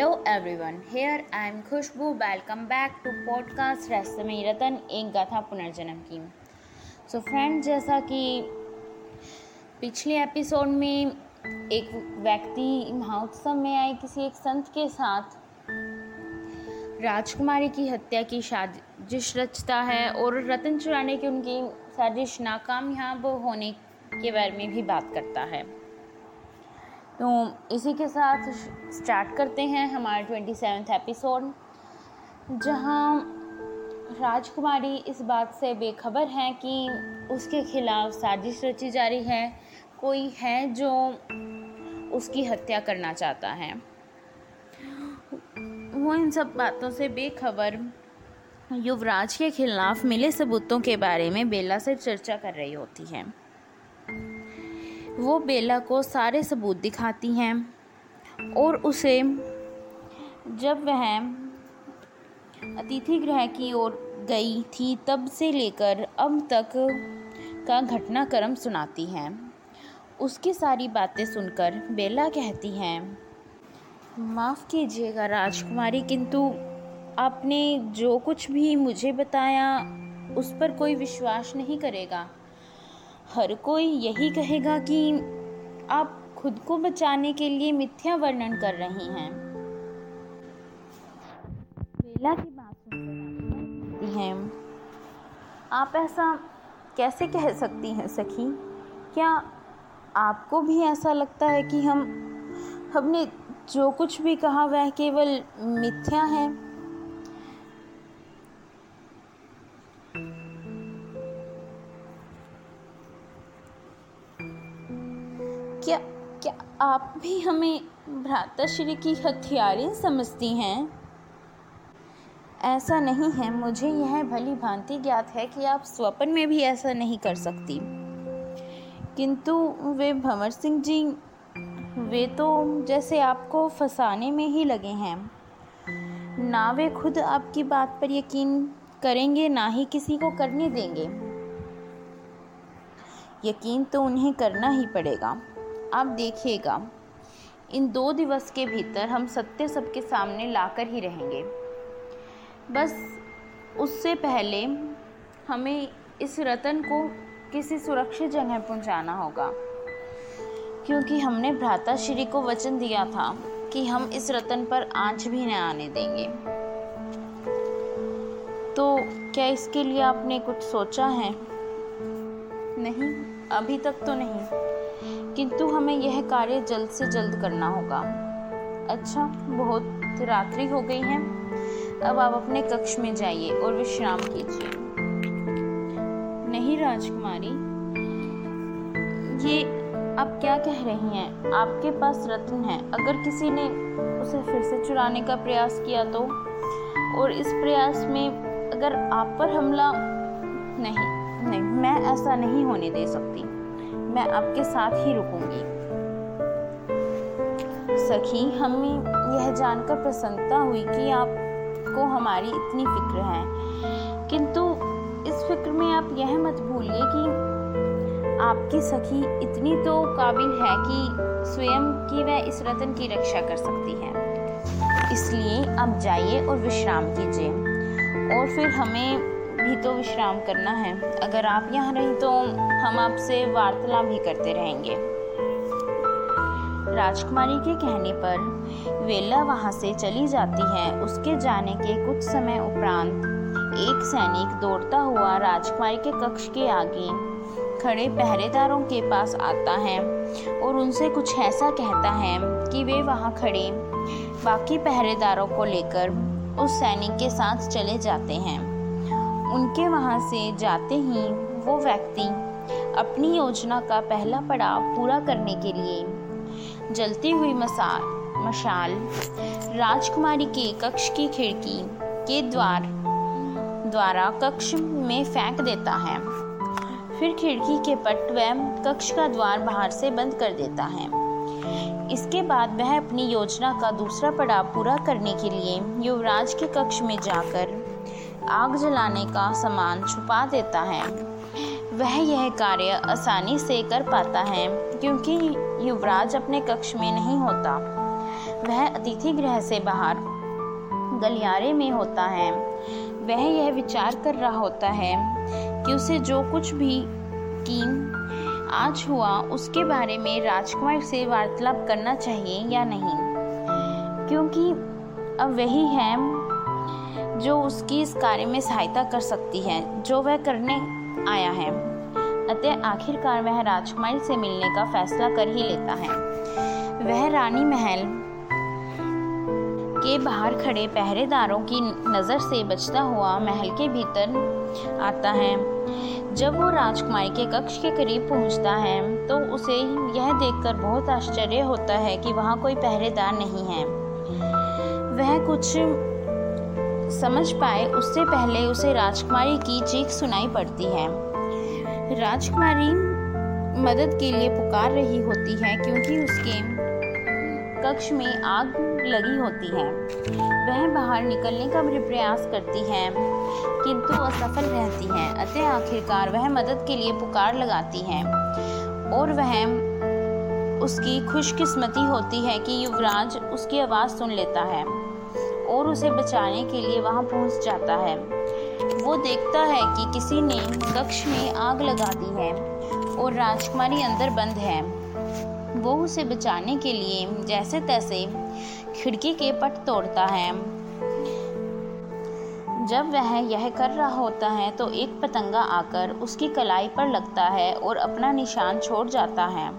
Hello everyone, here I am Khushbu. Welcome back to podcast रहस्यमय रतन एक गाथा पुनर्जन्म की सो so फ्रेंड जैसा कि पिछले एपिसोड में एक व्यक्ति महोत्सव में आए किसी एक संत के साथ राजकुमारी की हत्या की साजिश रचता है और रतन चुराने की उनकी साजिश नाकामयाब होने के बारे में भी बात करता है तो इसी के साथ स्टार्ट करते हैं हमारा ट्वेंटी सेवन्थ एपिसोड जहाँ राजकुमारी इस बात से बेखबर है कि उसके खिलाफ साजिश रची जा रही है, कोई है जो उसकी हत्या करना चाहता है। वो इन सब बातों से बेखबर युवराज के खिलाफ मिले सबूतों के बारे में बेला से चर्चा कर रही होती है। वो बेला को सारे सबूत दिखाती हैं और उसे जब वह अतिथि गृह की ओर गई थी, तब से लेकर अब तक का घटनाक्रम सुनाती हैं। उसकी सारी बातें सुनकर बेला कहती हैं, माफ़ कीजिएगा राजकुमारी, किंतु आपने जो कुछ भी मुझे बताया, उस पर कोई विश्वास नहीं करेगा। हर कोई यही कहेगा कि आप खुद को बचाने के लिए मिथ्या वर्णन कर रही हैं। बेला की बात सुनकर हैं। आप ऐसा कैसे कह सकती हैं सखी? क्या आपको भी ऐसा लगता है कि हम, हमने जो कुछ भी कहा वह केवल मिथ्या है? क्या क्या आप भी हमें भ्राताश्री की हथियारें समझती हैं? ऐसा नहीं है, मुझे यह भली भांति ज्ञात है कि आप स्वप्न में भी ऐसा नहीं कर सकती। किंतु वे भंवर सिंह जी, वे तो जैसे आपको फंसाने में ही लगे हैं। ना वे खुद आपकी बात पर यकीन करेंगे, ना ही किसी को करने देंगे। यकीन तो उन्हें करना ही पड़ेगा। आप देखिएगा, इन दो दिवस के भीतर हम सत्य सबके सामने लाकर ही रहेंगे। बस उससे पहले हमें इस रतन को किसी सुरक्षित जगह पहुंचाना होगा, क्योंकि हमने भ्राता श्री को वचन दिया था कि हम इस रतन पर आँच भी न आने देंगे। तो क्या इसके लिए आपने कुछ सोचा है? नहीं, अभी तक तो नहीं। किंतु हमें यह कार्य जल्द से जल्द करना होगा। अच्छा बहुत रात्रि हो गई है। अब आप अपने कक्ष में जाइए और विश्राम कीजिए। नहीं, राजकुमारी। ये आप क्या कह रही हैं? आपके पास रत्न है। अगर किसी ने उसे फिर से चुराने का प्रयास किया तो? और इस प्रयास में अगर आप पर हमला? नहीं नहीं, मैं ऐसा नहीं होने दे सकती। मैं आपके साथ ही रुकूँगी। सखी, हमें यह जानकर प्रसन्नता हुई कि आपको हमारी इतनी फ़िक्र है। किंतु इस फ़िक्र में आप यह मत भूलिए कि आपकी सखी इतनी तो काबिल है कि स्वयं की वह इस रतन की रक्षा कर सकती है। इसलिए आप जाइए और विश्राम कीजिए और फिर हमें भी तो विश्राम करना है। अगर आप यहाँ रहीं तो हम आपसे वार्तालाप भी करते रहेंगे। राजकुमारी के कहने पर वेला वहाँ से चली जाती है। उसके जाने के कुछ समय उपरांत एक सैनिक दौड़ता हुआ राजकुमारी के कक्ष के आगे खड़े पहरेदारों के पास आता है और उनसे कुछ ऐसा कहता है कि वे वहाँ खड़े बाकी पहरेदारों को लेकर उस सैनिक के साथ चले जाते हैं। उनके वहाँ से जाते ही वो व्यक्ति अपनी योजना का पहला पड़ाव पूरा करने के लिए जलती हुई मसाल मशाल, राजकुमारी के कक्ष की खिड़की के द्वार, द्वारा कक्ष में फेंक देता है। फिर खिड़की के पट व कक्ष का द्वार बाहर से बंद कर देता है। इसके बाद वह अपनी योजना का दूसरा पड़ाव पूरा करने के लिए युवराज के कक्ष में जाकर आग जलाने का सामान छुपा देता है। वह यह कार्य आसानी से कर पाता है, क्योंकि युवराज अपने कक्ष में नहीं होता। वह अतिथि गृह से बाहर, गलियारे में होता है। वह यह विचार कर रहा होता है कि उसे जो कुछ भी की आज हुआ, उसके बारे में राजकुमार से वार्तालाप करना चाहिए या नहीं। क्योंकि अब वही है जो उसकी इस कार्य में सहायता कर सकती है, जो वह करने आया है। अतः आखिरकार वह राजकुमारी से मिलने का फैसला कर ही लेता है। वह रानी महल के बाहर खड़े पहरेदारों की नज़र से बचता हुआ महल के भीतर आता है। जब वो राजकुमारी के कक्ष के करीब पहुँचता है तो उसे यह देखकर बहुत आश्चर्य होता है कि वहाँ कोई पहरेदार नहीं है। वह कुछ समझ पाए, उससे पहले उसे राजकुमारी की चीख सुनाई पड़ती है। राजकुमारी मदद के लिए पुकार रही होती है क्योंकि उसके कक्ष में आग लगी होती है। वह बाहर निकलने का भी प्रयास करती है, किंतु असफल रहती है। अतः आखिरकार वह मदद के लिए पुकार लगाती है और वह उसकी खुशकिस्मती होती है कि युवराज उसकी आवाज़ सुन लेता है। और उसे बचाने के लिए वहाँ पहुँच जाता है। वो देखता है कि किसी ने कक्ष में आग लगा दी है और राजकुमारी अंदर बंद है। वो उसे बचाने के लिए जैसे तैसे खिड़की के पट तोड़ता है। जब वह यह कर रहा होता है तो एक पतंगा आकर उसकी कलाई पर लगता है और अपना निशान छोड़ जाता है।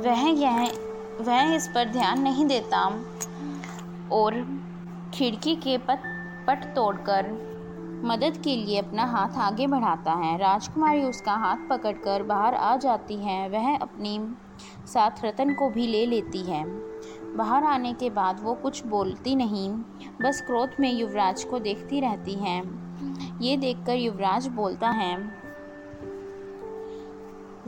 वह यह, वह इस पर ध्यान नहीं देता और खिड़की के पट पट तोड़कर मदद के लिए अपना हाथ आगे बढ़ाता है। राजकुमारी उसका हाथ पकड़कर बाहर आ जाती है। वह अपनी साथ रतन को भी ले लेती है। बाहर आने के बाद वो कुछ बोलती नहीं, बस क्रोध में युवराज को देखती रहती है। ये देखकर युवराज बोलता है,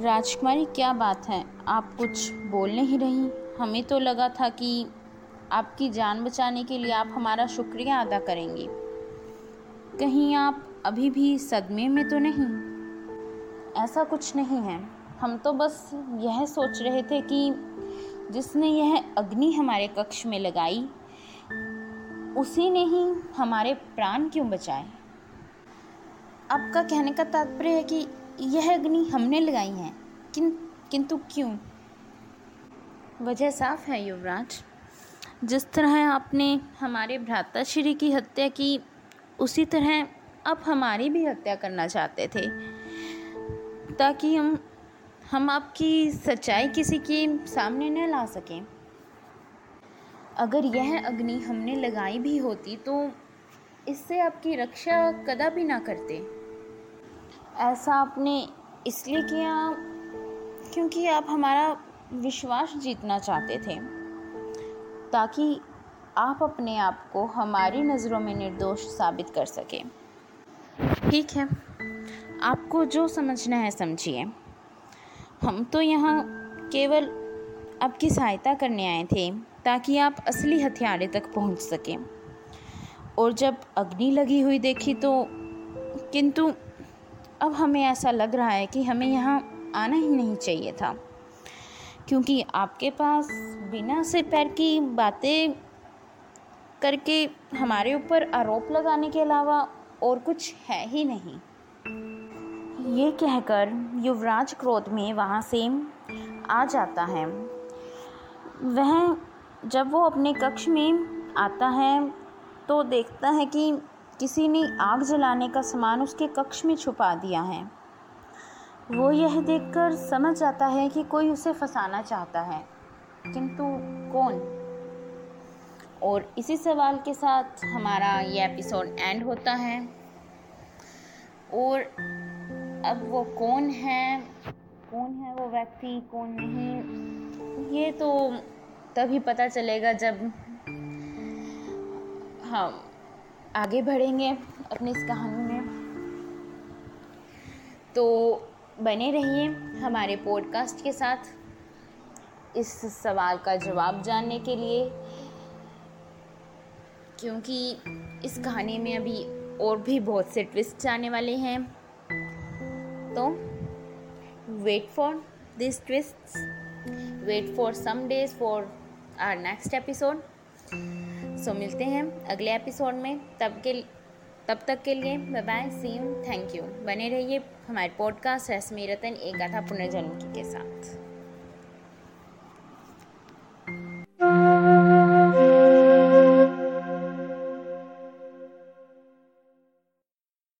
राजकुमारी, क्या बात है? आप कुछ बोल नहीं रही। हमें तो लगा था कि आपकी जान बचाने के लिए आप हमारा शुक्रिया अदा करेंगी। कहीं आप अभी भी सदमे में तो नहीं? ऐसा कुछ नहीं है। हम तो बस यह सोच रहे थे कि जिसने यह अग्नि हमारे कक्ष में लगाई, उसी ने ही हमारे प्राण क्यों बचाए? आपका कहने का तात्पर्य है कि यह अग्नि हमने लगाई है किन किंतु क्यों? वजह साफ़ है, युवराज। जिस तरह आपने हमारे भ्राताश्री की हत्या की, उसी तरह आप हमारी भी हत्या करना चाहते थे। ताकि हम हम आपकी सच्चाई किसी के सामने न ला सकें। अगर यह अग्नि हमने लगाई भी होती तो इससे आपकी रक्षा कदापि ना करते। ऐसा आपने इसलिए किया क्योंकि आप हमारा विश्वास जीतना चाहते थे। ताकि आप अपने आप को हमारी नज़रों में निर्दोष साबित कर सकें। ठीक है। आपको जो समझना है समझिए। हम तो यहाँ केवल आपकी सहायता करने आए थे ताकि आप असली हथियारे तक पहुँच सकें। और जब अग्नि लगी हुई देखी तो किंतु अब हमें ऐसा लग रहा है कि हमें यहाँ आना ही नहीं चाहिए था। क्योंकि आपके पास बिना सिर पैर की बातें करके हमारे ऊपर आरोप लगाने के अलावा और कुछ है ही नहीं। ये कहकर युवराज क्रोध में वहाँ से आ जाता है। वह जब वो अपने कक्ष में आता है तो देखता है कि किसी ने आग जलाने का सामान उसके कक्ष में छुपा दिया है। वो यह देखकर समझ जाता है कि कोई उसे फंसाना चाहता है। किंतु कौन? और इसी सवाल के साथ हमारा ये एपिसोड एंड होता है। और अब वो कौन है? कौन है वो व्यक्ति? कौन नहीं? ये तो तभी पता चलेगा जब हम आगे बढ़ेंगे अपनी इस कहानी में। तो बने रहिए हमारे पॉडकास्ट के साथ इस सवाल का जवाब जानने के लिए। क्योंकि इस कहानी में अभी और भी बहुत से ट्विस्ट आने वाले हैं। तो wait for this twist wait for some days for our next episode so मिलते हैं अगले एपिसोड में। तब के तब तक के लिए बाय बाय सीम थैंक यू बने रहिए हमारे पॉडकास्ट रश्मि रतन, एक गाथा पुनर्जन्म के साथ।